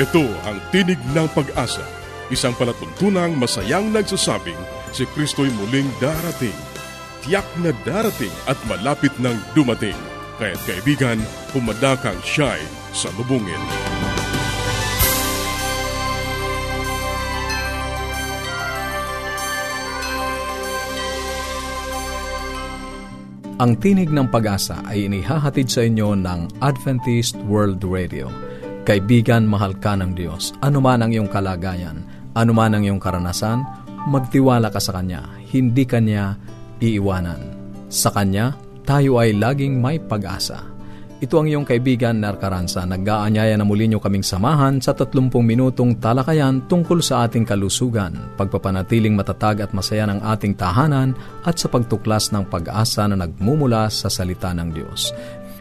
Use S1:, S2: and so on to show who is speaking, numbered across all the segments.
S1: Ito ang Tinig ng Pag-asa, isang palatuntunang masayang nagsasabing si Kristo'y muling darating. Tiyak na darating at malapit nang dumating. Kaya't kaibigan, pumadakang siya'y sa lubungin.
S2: Ang Tinig ng Pag-asa ay inihahatid sa inyo ng Adventist World Radio. Kaibigan, mahal ka ng Diyos. Ano man ang iyong kalagayan, ano man ang iyong karanasan, magtiwala ka sa Kanya. Hindi Kanya iiwanan. Sa Kanya, tayo ay laging may pag-asa. Ito ang iyong kaibigan na Karansa. Nag-aanyaya na muli niyo kaming samahan sa 30 minutong talakayan tungkol sa ating kalusugan, pagpapanatiling matatag at masaya ng ating tahanan at sa pagtuklas ng pag-asa na nagmumula sa salita ng Diyos.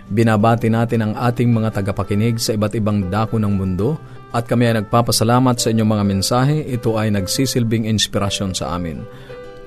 S2: Binabati natin ang ating mga tagapakinig sa iba't ibang dako ng mundo at kami ay nagpapasalamat sa inyong mga mensahe. Ito ay nagsisilbing inspirasyon sa amin.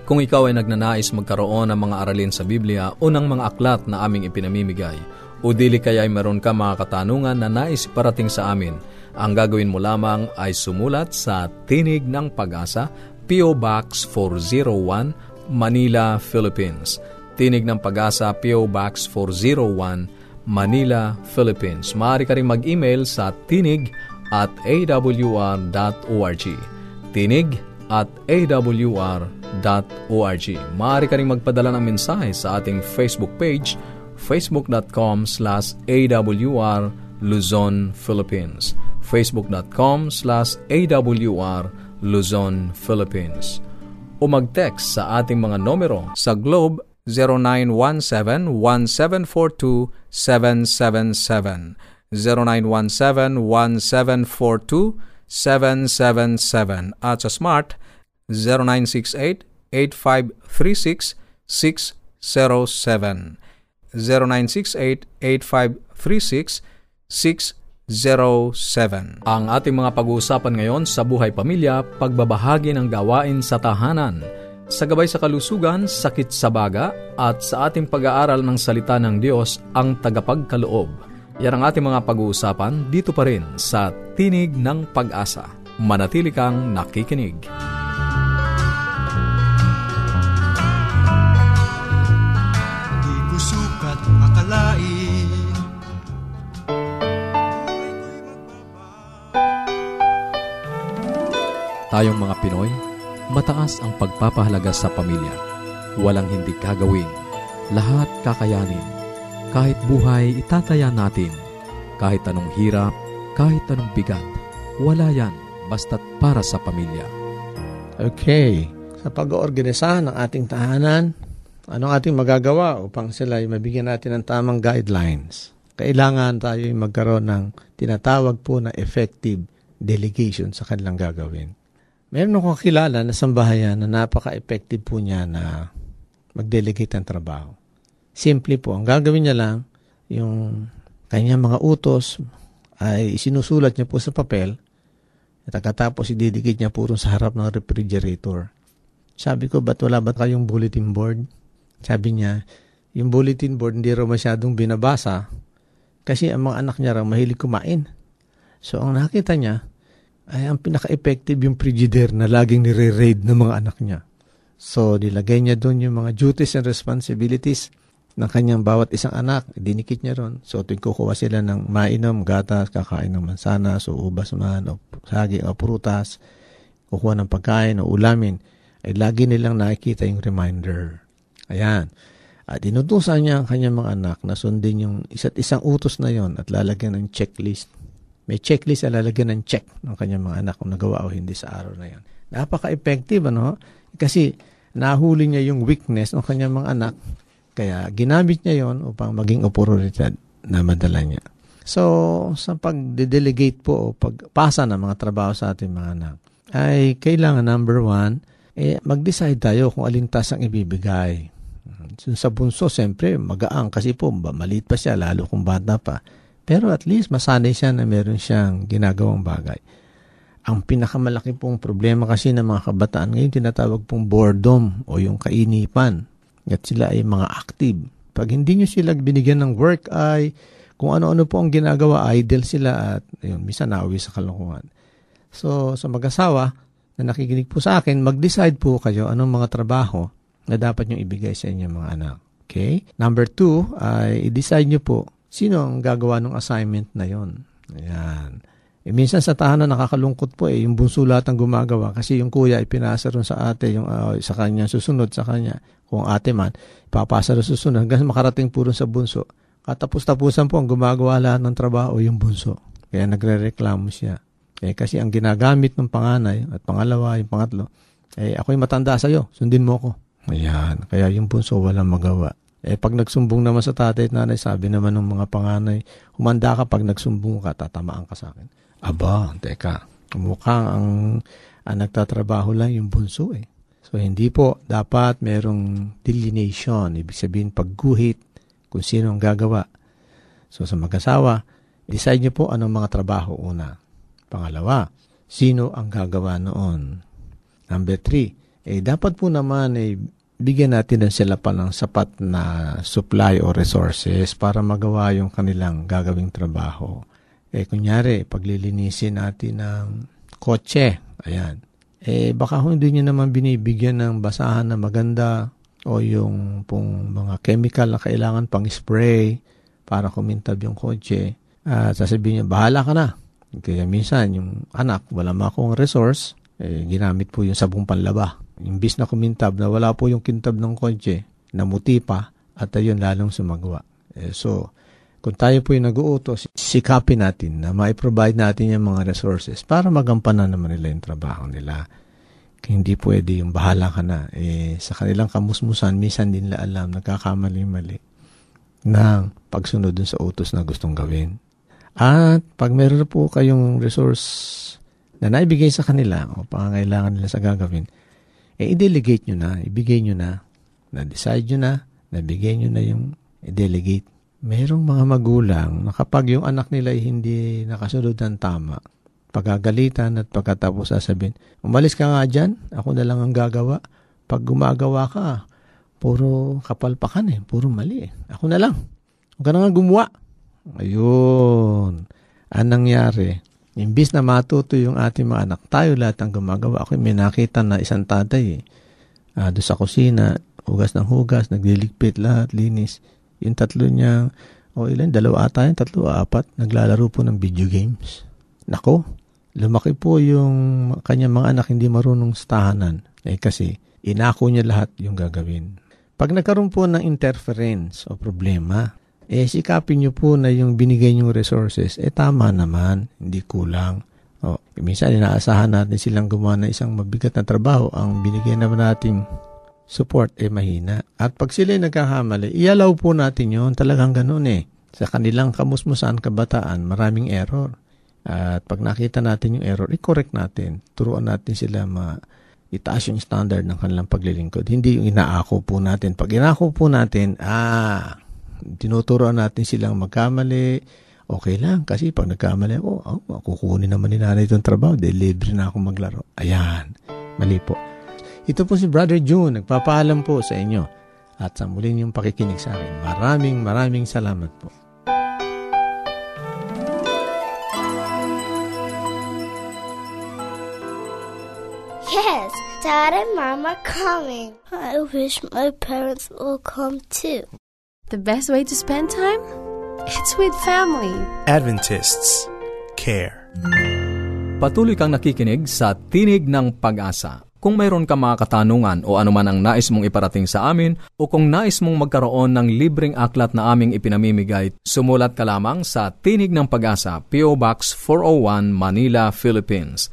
S2: Kung ikaw ay nagnanais magkaroon ng mga aralin sa Biblia o ng mga aklat na aming ipinamimigay, o dili kaya ay meron ka mga katanungan na nais parating sa amin, ang gagawin mo lamang ay sumulat sa Tinig ng Pag-asa, P.O. Box 401, Manila, Philippines. Tinig ng Pag-asa, P.O. Box 401, Manila, Philippines. Maaari ka rin mag-email sa tinig at awr.org. Tinig at awr.org. Maaari ka rin magpadala ng mensahe sa ating Facebook page facebook.com slash awr Luzon, Philippines. facebook.com slash awr Luzon, Philippines. O mag-text sa ating mga numero sa Globe 0917-1742-777 0917-1742-777 at sa Smart. 0968-8536-607 0968-8536-607. Ang ating mga pag-uusapan ngayon sa buhay pamilya, pagbabahagi ng gawain sa tahanan, sa gabay sa kalusugan, sakit sa baga, at sa ating pag-aaral ng salita ng Diyos, ang tagapagkaloob. Yan ang ating mga pag-uusapan dito pa rin sa Tinig ng Pag-asa. Manatili kang nakikinig.
S3: akalain
S2: Tayong mga Pinoy, mataas ang pagpapahalaga sa pamilya. Walang hindi kagawin. Lahat kakayanin. Kahit buhay, itataya natin. Kahit anong hirap, kahit anong bigat. Wala yan, basta't para sa pamilya.
S4: Okay. Sa pag-oorganisa ng ating tahanan, Anong ating magagawa upang sila ay mabigyan natin ng tamang guidelines? Kailangan tayo magkaroon ng tinatawag po na effective delegation sa kanilang gagawin. Meron akong kilala na sambahayan na napaka-effective po niya na mag-delegate ng trabaho. Simple po, ang gagawin niya lang, yung kanyang mga utos ay sinusulat niya po sa papel at pagkatapos ididikit niya po sa harap ng refrigerator. Sabi ko, ba't wala ba kayong bulletin board? Sabi niya, yung bulletin board hindi raw masyadong binabasa kasi ang mga anak niya raw mahilig kumain. So ang nakita niya ay ang pinaka-effective yung frigidaire na laging nire-raid ng mga anak niya. So nilagay niya doon yung mga duties and responsibilities ng kanyang bawat isang anak, dinikit niya ron. So tuwing kukuha sila ng mainom, gatas, kakain ng mansanas, o ubas man, o saging, o prutas, kukuha ng pagkain o ulamin, ay lagi nilang nakikita yung reminder. Ayan. At inutusan niya ang kanyang mga anak na sundin yung isa't isang utos na yon at lalagyan ng checklist. May checklist at lalagyan ng check ng kanyang mga anak kung nagawa o hindi sa araw na yon. Napaka-effective, ano? Kasi nahuli niya yung weakness ng kanyang mga anak. Kaya ginamit niya yon upang maging oportunidad na madala niya. So, sa pag-delegate po o pagpasa ng mga trabaho sa ating mga anak, ay kailangan number one, eh, mag-decide tayo kung alin tas ang ibibigay. Sa bunso, siyempre, magaang kasi po, maliit pa siya, lalo kung bata pa. Pero at least, masanay siya na meron siyang ginagawang bagay. Ang pinakamalaki pong problema kasi ng mga kabataan ngayon, tinatawag pong boredom o yung kainipan. At sila ay mga active. Pag hindi nyo sila binigyan ng work ay kung ano-ano po ang ginagawa, idle sila at yun, minsan nauwi sa kalungkuhan. So, sa mag-asawa na nakikinig po sa akin, mag-decide po kayo anong mga trabaho na dapat nyo ibigay sa inyong mga anak. Okay? Number two, ay i-decide nyo po sino ang gagawa ng assignment na yon. Ayan. E, minsan sa tahanan nakakalungkot po eh, yung bunso lahat ang gumagawa kasi yung kuya ipinasa rin sa ate, yung uh, sa kanya susunod sa kanya. Kung ate man, ipapasa rin susunod hanggang makarating po rin sa bunso. Katapos-tapusan po ang gumagawa lahat ng trabaho yung bunso. Kaya nagre-reklamo siya. Eh, kasi ang ginagamit ng panganay at pangalawa, yung pangatlo, eh, ako'y matanda sa'yo, sundin mo ko. Ayan, kaya yung bunso walang magawa. Eh, pag nagsumbong naman sa tatay at nanay, sabi naman ng mga panganay, humanda ka pag nagsumbong ka, tatamaan ka sa akin. Aba, teka, mukhang ang, ang nagtatrabaho lang yung bunso eh. So, hindi po, dapat merong delineation, ibig sabihin pagguhit kung sino ang gagawa. So, sa mag-asawa, decide niyo po anong mga trabaho una. Pangalawa, sino ang gagawa noon? Number three, eh dapat po naman eh, bigyan natin din sila pa ng sapat na supply o resources para magawa yung kanilang gagawing trabaho. Eh kunyari, paglilinisin natin ng kotse, ayan, eh baka hindi nyo naman binibigyan ng basahan na maganda o yung pong mga chemical na kailangan pang spray para kumintab yung kotse. At sasabihin niya, bahala ka na. Kaya minsan, yung anak, wala ma akong resource, eh, ginamit po yung sabong panlaba. Imbis na kumintab na wala po yung kintab ng kotse, namuti pa, at ayun lalong sumagawa. Eh, so, kung tayo po yung nag-uutos, sikapin natin na ma-provide natin yung mga resources para magampanan naman nila yung trabaho nila. Hindi pwede yung bahala ka na. Eh, sa kanilang kamusmusan, minsan din nila alam, nagkakamali-mali ng pagsunod dun sa utos na gustong gawin. At pag meron po kayong resource na naibigay sa kanila o pangangailangan nila sa gagawin, eh i-delegate nyo na, ibigay nyo na, na-decide nyo na, nabigay nyo na yung i-delegate. Merong mga magulang na kapag yung anak nila ay hindi nakasunod ng tama, pagagalitan at pagkatapos sasabihin, umalis ka nga dyan, ako na lang ang gagawa. Pag gumagawa ka, puro kapalpakan eh, puro mali eh. Ako na lang. Huwag ka na nga gumawa. Ayun. Ang nangyari, imbis na matuto yung ating mga anak, tayo lahat ang gumagawa. Ako may nakita na isang tatay eh. Uh, doon sa kusina, hugas ng hugas, nagliligpit lahat, linis. Yung tatlo niya, o oh, ilan, dalawa ata yung tatlo, apat, naglalaro po ng video games. Nako, lumaki po yung kanyang mga anak hindi marunong sa tahanan. Eh kasi, inako niya lahat yung gagawin. Pag nagkaroon po ng interference o problema, eh sikapin nyo po na yung binigay nyong resources, eh tama naman, hindi kulang. O, minsan inaasahan natin silang gumawa ng isang mabigat na trabaho, ang binigay naman nating support eh mahina. At pag sila nagkakamali, ialaw po natin yon talagang ganun eh. Sa kanilang kamusmusan, kabataan, maraming error. At pag nakita natin yung error, i-correct natin. Turuan natin sila ma itaas yung standard ng kanilang paglilingkod. Hindi yung inaako po natin. Pag inaako po natin, ah, tinuturoan natin silang magkamali, okay lang. Kasi pag nagkamali ako, oh, kukunin naman ni nanay itong trabaho dahil libre na ako maglaro. Ayan, mali po. Ito po si Brother June, nagpapaalam po sa inyo. At sa muli niyong pakikinig sa akin. Maraming maraming salamat po.
S3: Yes, Dad and Mom are coming. I wish my parents will come too.
S5: The best way to spend time? It's with family.
S6: Adventists care.
S2: Patuloy kang nakikinig sa Tinig ng Pag-asa. Kung mayroon ka mga katanungan o anuman ang nais mong iparating sa amin o kung nais mong magkaroon ng libreng aklat na aming ipinamimigay, sumulat ka lamang sa Tinig ng Pag-asa, PO Box 401, Manila, Philippines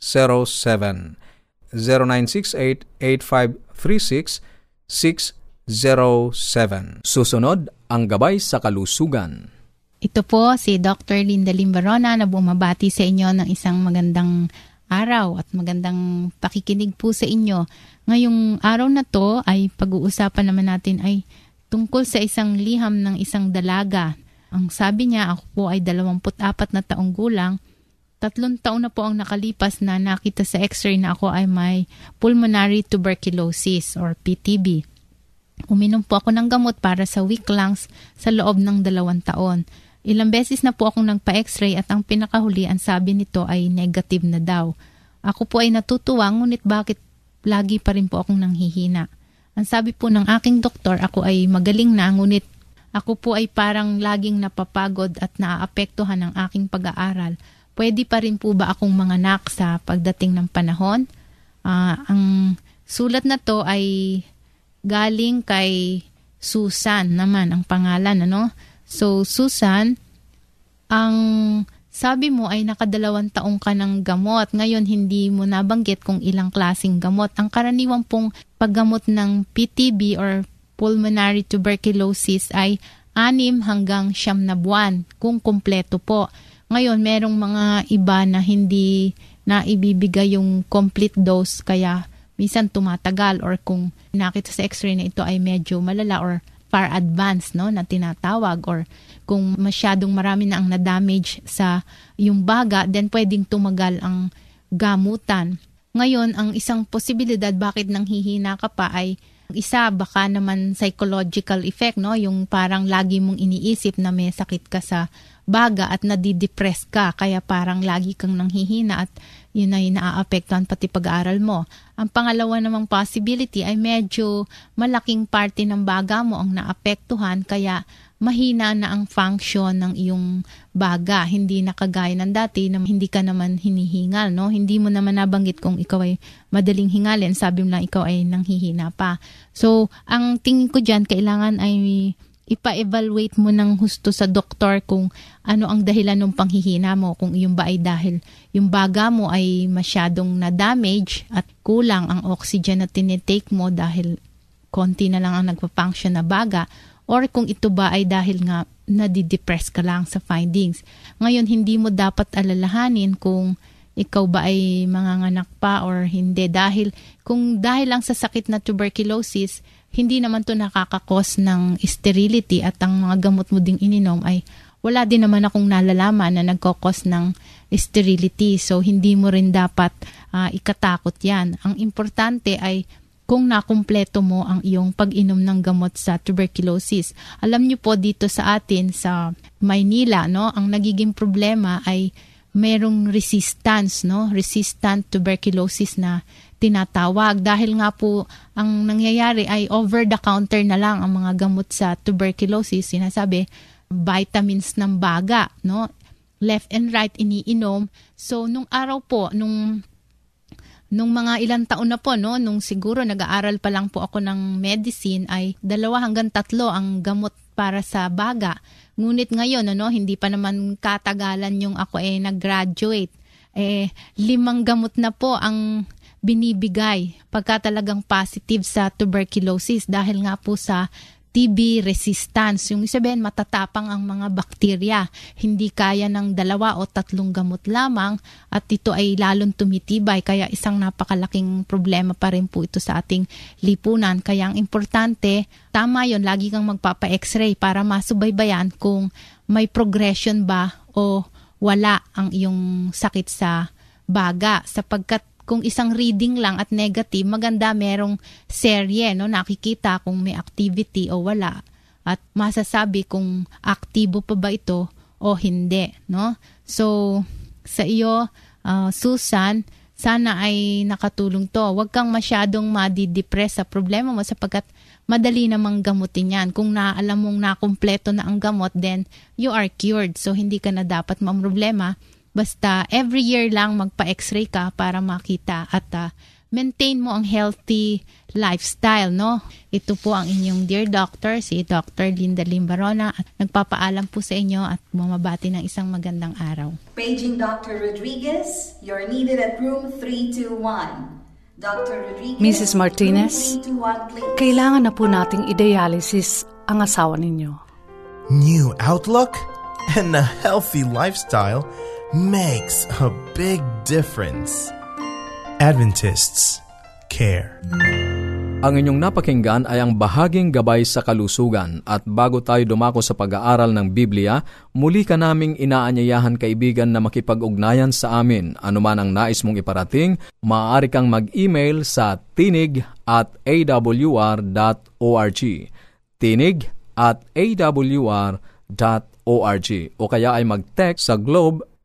S2: 0968 0968-8536-607. Susunod, ang gabay sa kalusugan.
S7: Ito po si Dr. Linda Limbarona na bumabati sa inyo ng isang magandang araw at magandang pakikinig po sa inyo. Ngayong araw na to ay pag-uusapan naman natin ay tungkol sa isang liham ng isang dalaga. Ang sabi niya, ako po ay 24 na taong gulang. Tatlong taon na po ang nakalipas na nakita sa x-ray na ako ay may pulmonary tuberculosis or PTB. Uminom po ako ng gamot para sa weak lungs sa loob ng dalawang taon. Ilang beses na po akong nagpa-x-ray at ang pinakahuli ang sabi nito ay negative na daw. Ako po ay natutuwa ngunit bakit lagi pa rin po akong nanghihina. Ang sabi po ng aking doktor, ako ay magaling na ngunit ako po ay parang laging napapagod at naaapektuhan ng aking pag-aaral. Pwede pa rin po ba akong manganak sa pagdating ng panahon? Uh, ang sulat na to ay galing kay Susan naman ang pangalan ano So, Susan, ang sabi mo ay nakadalawang taong ka ng gamot. Ngayon, hindi mo nabanggit kung ilang klasing gamot. Ang karaniwang pong paggamot ng PTB or pulmonary tuberculosis ay anim hanggang siyam na buwan kung kumpleto po. Ngayon, merong mga iba na hindi na ibibigay yung complete dose kaya minsan tumatagal or kung nakita sa x-ray na ito ay medyo malala or far advanced no na tinatawag or kung masyadong marami na ang na-damage sa yung baga then pwedeng tumagal ang gamutan. Ngayon, ang isang posibilidad bakit nang hihina ka pa ay isa baka naman psychological effect no yung parang lagi mong iniisip na may sakit ka sa baga at nadidepress ka kaya parang lagi kang nanghihina at yun ay naaapektuhan pati pag-aaral mo. Ang pangalawa namang possibility ay medyo malaking parte ng baga mo ang naapektuhan kaya mahina na ang function ng iyong baga. Hindi na kagaya ng dati na hindi ka naman hinihingal. No? Hindi mo naman nabanggit kung ikaw ay madaling hingalin. Sabi mo lang ikaw ay nanghihina pa. So, ang tingin ko dyan, kailangan ay ipa-evaluate mo ng husto sa doktor kung ano ang dahilan ng panghihina mo. Kung yung ba ay dahil yung baga mo ay masyadong na-damage at kulang ang oxygen na tinitake mo dahil konti na lang ang nagpa-function na baga or kung ito ba ay dahil nga nadidepress ka lang sa findings. Ngayon, hindi mo dapat alalahanin kung ikaw ba ay manganganak pa or hindi. Dahil, kung dahil lang sa sakit na tuberculosis, hindi naman to nakakakos ng sterility at ang mga gamot mo ding ininom ay wala din naman akong nalalaman na nagkokos ng sterility. So, hindi mo rin dapat uh, ikatakot yan. Ang importante ay kung nakumpleto mo ang iyong pag-inom ng gamot sa tuberculosis. Alam niyo po dito sa atin sa Maynila, no, ang nagiging problema ay merong resistance, no, resistant tuberculosis na tinatawag. Dahil nga po ang nangyayari ay over the counter na lang ang mga gamot sa tuberculosis. Sinasabi vitamins ng baga no? Left and right iniinom. So nung araw po nung nung mga ilang taon na po no? Nung siguro nag-aaral pa lang po ako ng medicine ay dalawa hanggang tatlo ang gamot para sa baga. Ngunit ngayon ano hindi pa naman katagalan yung ako eh nag-graduate. Eh limang gamot na po ang binibigay pagka talagang positive sa tuberculosis dahil nga po sa TB resistance. Yung sabihin, matatapang ang mga bakterya. Hindi kaya ng dalawa o tatlong gamot lamang at ito ay lalong tumitibay. Kaya isang napakalaking problema pa rin po ito sa ating lipunan. Kaya ang importante, tama yon lagi kang magpapa-x-ray para masubaybayan kung may progression ba o wala ang iyong sakit sa baga sapagkat kung isang reading lang at negative, maganda merong serye, no? nakikita kung may activity o wala. At masasabi kung aktibo pa ba ito o hindi. No? So, sa iyo, uh, Susan, sana ay nakatulong to. Huwag kang masyadong madidepress sa problema mo sapagkat madali namang gamutin yan. Kung naalam mong nakumpleto na ang gamot, then you are cured. So, hindi ka na dapat mamroblema. problema Basta every year lang magpa-x-ray ka para makita at uh, maintain mo ang healthy lifestyle, no? Ito po ang inyong dear doctor, si Dr. Linda Limbarona at nagpapaalam po sa inyo at bumabati ng isang magandang araw.
S8: Paging Dr. Rodriguez, you're needed at room 321. Dr. Rodriguez,
S9: Mrs. Martinez, kailangan na po nating i-dialysis ang asawa ninyo.
S6: New outlook? And a healthy lifestyle makes a big difference. Adventists care.
S2: Ang inyong napakinggan ay ang bahaging gabay sa kalusugan at bago tayo dumako sa pag-aaral ng Biblia, muli ka naming inaanyayahan kaibigan na makipag-ugnayan sa amin. Anuman ang nais mong iparating, maaari kang mag-email sa tinig at awr.org. Tinig at awr.org o kaya ay mag-text sa Globe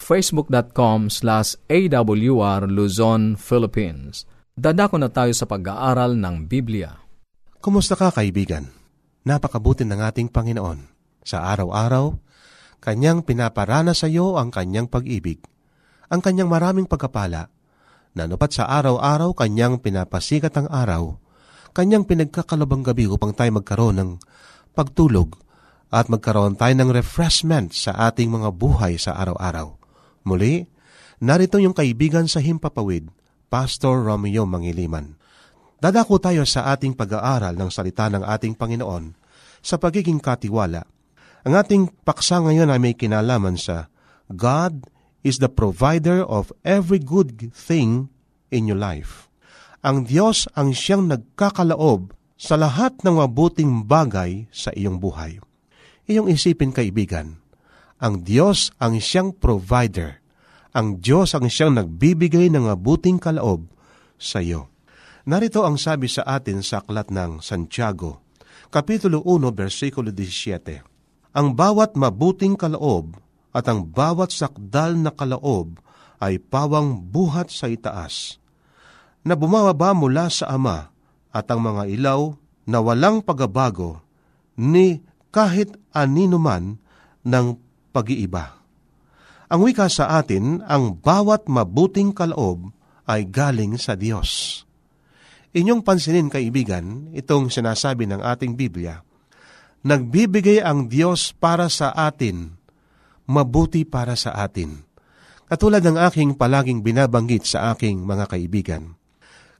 S2: facebook.com slash awr Luzon, Philippines Dadako na tayo sa pag-aaral ng Biblia.
S9: Kumusta ka kaibigan? Napakabuti ng ating Panginoon. Sa araw-araw, Kanyang pinaparana sa iyo ang Kanyang pag-ibig, ang Kanyang maraming pagkapala, nanupat sa araw-araw Kanyang pinapasikat ang araw, Kanyang pinagkakalabang gabi upang tayo magkaroon ng pagtulog at magkaroon tayo ng refreshment sa ating mga buhay sa araw-araw. Muli, narito yung kaibigan sa Himpapawid, Pastor Romeo Mangiliman. Dadako tayo sa ating pag-aaral ng salita ng ating Panginoon sa pagiging katiwala. Ang ating paksa ngayon ay may kinalaman sa God is the provider of every good thing in your life. Ang Diyos ang siyang nagkakalaob sa lahat ng mabuting bagay sa iyong buhay. Iyong isipin kaibigan, ang Diyos ang siyang provider ang Diyos ang siyang nagbibigay ng mabuting kalaob sa iyo. Narito ang sabi sa atin sa aklat ng Santiago, Kapitulo 1, versikulo 17. Ang bawat mabuting kalaob at ang bawat sakdal na kalaob ay pawang buhat sa itaas, na bumababa mula sa Ama at ang mga ilaw na walang pagabago ni kahit anino man ng pag-iiba. Ang wika sa atin, ang bawat mabuting kaloob ay galing sa Diyos. Inyong pansinin, kaibigan, itong sinasabi ng ating Biblia, Nagbibigay ang Diyos para sa atin, mabuti para sa atin. Katulad ng aking palaging binabanggit sa aking mga kaibigan,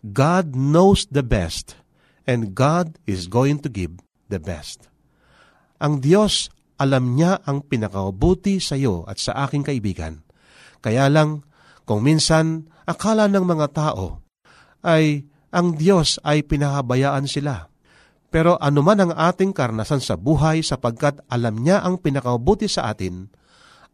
S9: God knows the best and God is going to give the best. Ang Diyos alam niya ang pinakabuti sa iyo at sa aking kaibigan. Kaya lang, kung minsan akala ng mga tao ay ang Diyos ay pinahabayaan sila. Pero anuman ang ating karnasan sa buhay sapagkat alam niya ang pinakabuti sa atin,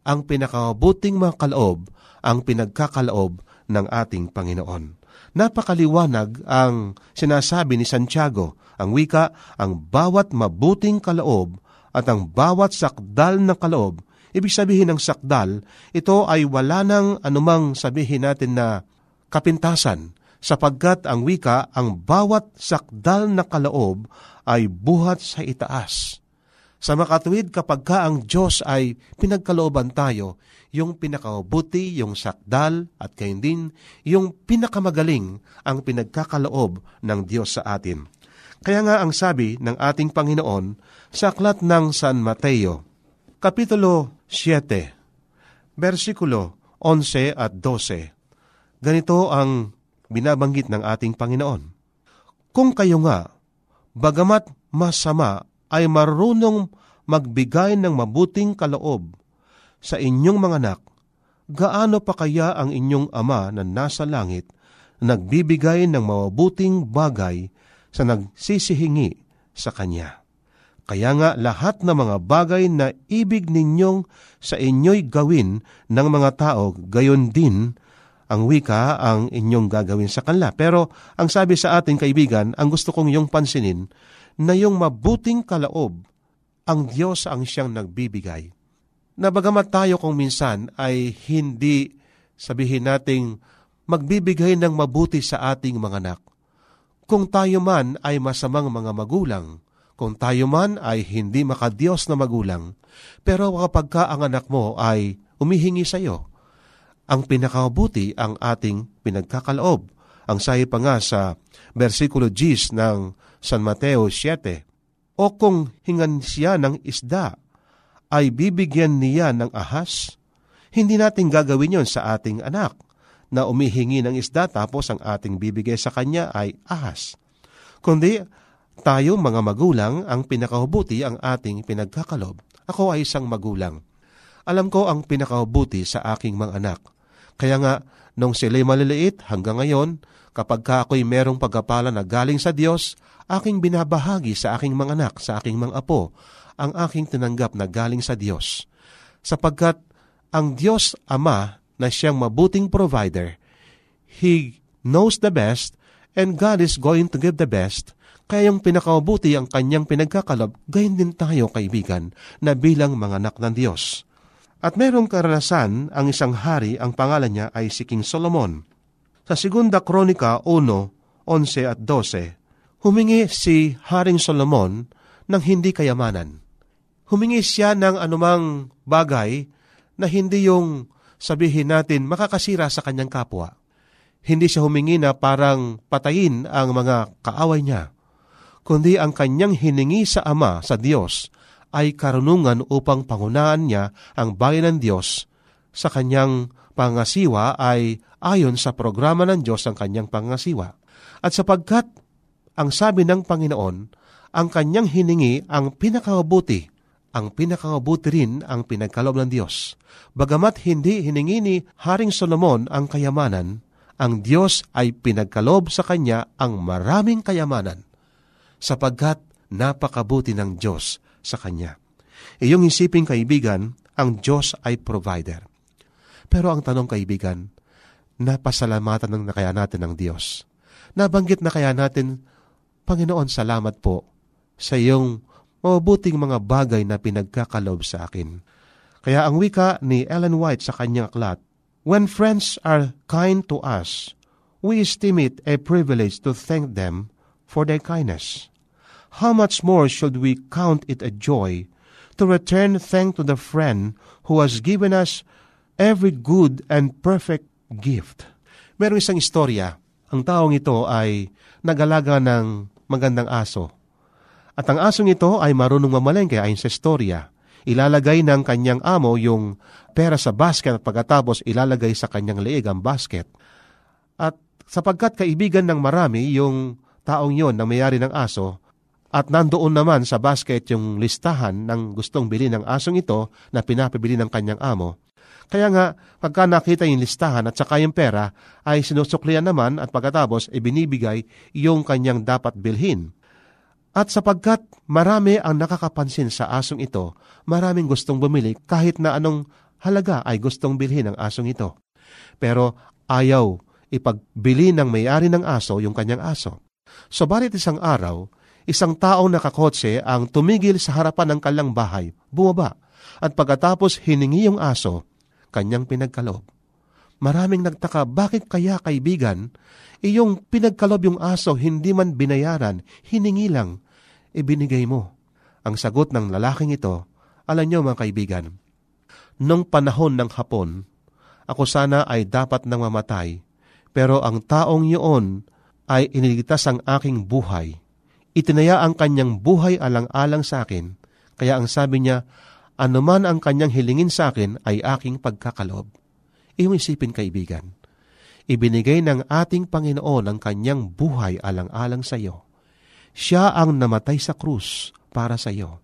S9: ang pinakabuting mga kaloob, ang pinagkakalaob ng ating Panginoon. Napakaliwanag ang sinasabi ni Santiago, ang wika, ang bawat mabuting kaloob at ang bawat sakdal ng kaloob, ibig sabihin ng sakdal, ito ay wala nang anumang sabihin natin na kapintasan, sapagkat ang wika, ang bawat sakdal na kaloob ay buhat sa itaas. Sa makatuwid kapag ka ang Diyos ay pinagkalooban tayo, yung pinakabuti, yung sakdal, at kayo din, yung pinakamagaling ang pinagkakaloob ng Diyos sa atin. Kaya nga ang sabi ng ating Panginoon sa aklat ng San Mateo, Kapitulo 7, versikulo 11 at 12. Ganito ang binabanggit ng ating Panginoon. Kung kayo nga, bagamat masama, ay marunong magbigay ng mabuting kaloob sa inyong mga anak, gaano pa kaya ang inyong ama na nasa langit nagbibigay ng mabuting bagay sa nagsisihingi sa Kanya. Kaya nga lahat ng mga bagay na ibig ninyong sa inyo'y gawin ng mga tao, gayon din ang wika ang inyong gagawin sa kanila. Pero ang sabi sa ating kaibigan, ang gusto kong yung pansinin, na yung mabuting kalaob, ang Diyos ang siyang nagbibigay. Na bagamat tayo kung minsan ay hindi sabihin nating magbibigay ng mabuti sa ating mga anak, kung tayo man ay masamang mga magulang, Kung tayo man ay hindi makadiyos na magulang, pero kapag ka ang anak mo ay umihingi sa iyo, ang pinakabuti ang ating pinagkakaloob. Ang sahi pa nga sa versikulo 10 ng San Mateo 7, O kung hingan siya ng isda, ay bibigyan niya ng ahas? Hindi natin gagawin yon sa ating anak na umihingi ng isda tapos ang ating bibigay sa kanya ay ahas. Kundi tayo mga magulang ang pinakahubuti ang ating pinagkakalob. Ako ay isang magulang. Alam ko ang pinakahubuti sa aking mga anak. Kaya nga, nung sila'y maliliit hanggang ngayon, kapag ka ako'y merong pagkapala na galing sa Diyos, aking binabahagi sa aking mga anak, sa aking mga apo, ang aking tinanggap na galing sa Diyos. Sapagkat ang Diyos Ama na siyang mabuting provider, He knows the best and God is going to give the best kaya yung pinakabuti ang kanyang pinagkakalob, gayon din tayo kaibigan na bilang mga anak ng Diyos. At merong karanasan ang isang hari, ang pangalan niya ay si King Solomon. Sa Segunda Kronika 1, 11 at 12, humingi si Haring Solomon ng hindi kayamanan. Humingi siya ng anumang bagay na hindi yung sabihin natin makakasira sa kanyang kapwa. Hindi siya humingi na parang patayin ang mga kaaway niya kundi ang kanyang hiningi sa Ama, sa Diyos, ay karunungan upang pangunahan niya ang bayan ng Diyos sa kanyang pangasiwa ay ayon sa programa ng Diyos ang kanyang pangasiwa. At sapagkat ang sabi ng Panginoon, ang kanyang hiningi ang pinakabuti, ang pinakabuti rin ang pinagkalob ng Diyos. Bagamat hindi hiningi ni Haring Solomon ang kayamanan, ang Diyos ay pinagkalob sa kanya ang maraming kayamanan sapagkat napakabuti ng Diyos sa kanya. Iyong isipin kaibigan, ang Diyos ay provider. Pero ang tanong kaibigan, napasalamatan ng nakaya natin ng Diyos. Nabanggit na kaya natin, Panginoon, salamat po sa iyong mabuting mga bagay na pinagkakalob sa akin. Kaya ang wika ni Ellen White sa kanyang aklat, When friends are kind to us, we esteem it a privilege to thank them for their kindness how much more should we count it a joy to return thank to the friend who has given us every good and perfect gift. Merong isang istorya. Ang taong ito ay nagalaga ng magandang aso. At ang asong ito ay marunong mamalengke ayon sa istorya. Ilalagay ng kanyang amo yung pera sa basket at pagkatapos ilalagay sa kanyang leeg ang basket. At sapagkat kaibigan ng marami yung taong yon na mayari ng aso, at nandoon naman sa basket yung listahan ng gustong bili ng asong ito na pinapabili ng kanyang amo. Kaya nga, pagka nakita yung listahan at saka yung pera, ay sinusuklian naman at pagkatapos ibinibigay yung kanyang dapat bilhin. At sapagkat marami ang nakakapansin sa asong ito, maraming gustong bumili kahit na anong halaga ay gustong bilhin ng asong ito. Pero ayaw ipagbili ng may-ari ng aso yung kanyang aso. So balit isang araw, isang taong nakakotse ang tumigil sa harapan ng kalang bahay, bumaba, at pagkatapos hiningi yung aso, kanyang pinagkalob. Maraming nagtaka, bakit kaya kaibigan, iyong pinagkalob yung aso hindi man binayaran, hiningi lang, ibinigay mo. Ang sagot ng lalaking ito, alam niyo mga kaibigan, nung panahon ng hapon, ako sana ay dapat nang mamatay, pero ang taong iyon ay iniligtas ang aking buhay itinaya ang kanyang buhay alang-alang sa akin, kaya ang sabi niya, anuman ang kanyang hilingin sa akin ay aking pagkakalob. Iyong isipin kaibigan, ibinigay ng ating Panginoon ang kanyang buhay alang-alang sa iyo. Siya ang namatay sa krus para sa iyo.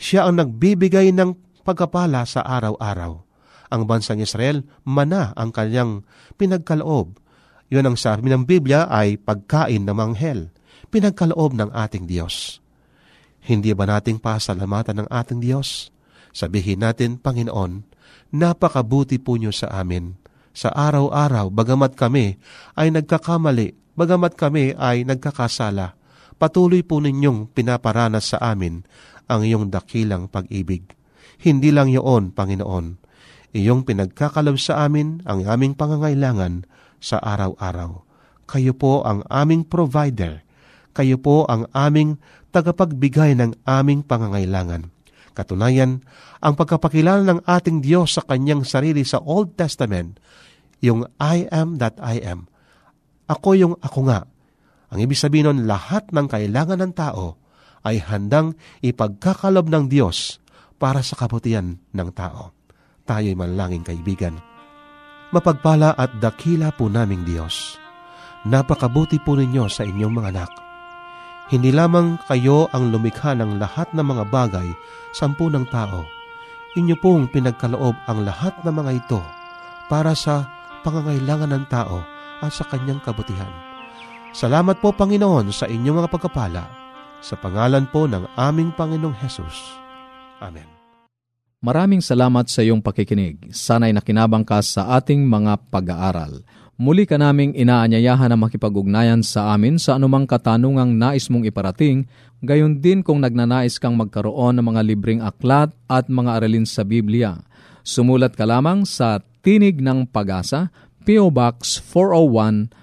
S9: Siya ang nagbibigay ng pagkapala sa araw-araw. Ang bansang Israel, mana ang kanyang pinagkaloob. Yun ang sabi ng Biblia ay pagkain ng manghel pinagkaloob ng ating Diyos. Hindi ba nating pasalamatan ng ating Diyos? Sabihin natin, Panginoon, napakabuti po niyo sa amin. Sa araw-araw, bagamat kami ay nagkakamali, bagamat kami ay nagkakasala, patuloy po ninyong pinaparanas sa amin ang iyong dakilang pag-ibig. Hindi lang iyon, Panginoon, iyong pinagkakalob sa amin ang aming pangangailangan sa araw-araw. Kayo po ang aming provider kayo po ang aming tagapagbigay ng aming pangangailangan. Katunayan, ang pagkapakilala ng ating Diyos sa kanyang sarili sa Old Testament, yung I am that I am. Ako yung ako nga. Ang ibig sabihin nun, lahat ng kailangan ng tao ay handang ipagkakalob ng Diyos para sa kabutihan ng tao. Tayo'y manlangin kaibigan. Mapagpala at dakila po naming Diyos. Napakabuti po ninyo sa inyong mga anak. Hindi lamang kayo ang lumikha ng lahat ng mga bagay sampu ng tao. Inyo pong pinagkaloob ang lahat ng mga ito para sa pangangailangan ng tao at sa kanyang kabutihan. Salamat po Panginoon sa inyong mga pagkapala sa pangalan po ng aming Panginoong Hesus. Amen.
S2: Maraming salamat sa iyong pakikinig. Sana'y nakinabang ka sa ating mga pag-aaral. Muli ka naming inaanyayahan na makipag-ugnayan sa amin sa anumang katanungang nais mong iparating, gayon din kung nagnanais kang magkaroon ng mga libreng aklat at mga aralin sa Biblia. Sumulat ka lamang sa Tinig ng Pag-asa, P.O. Box 401,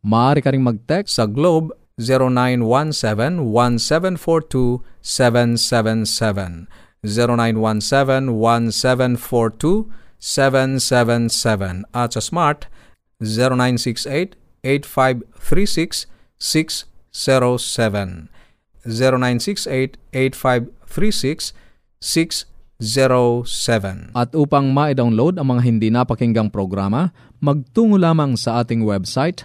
S2: Maaari ka rin mag-text sa Globe 0917 1742 777 0917-1742-777 at sa Smart 0968-8536-607 0968-8536-607 At upang ma-download ang mga hindi napakinggang programa, magtungo lamang sa ating website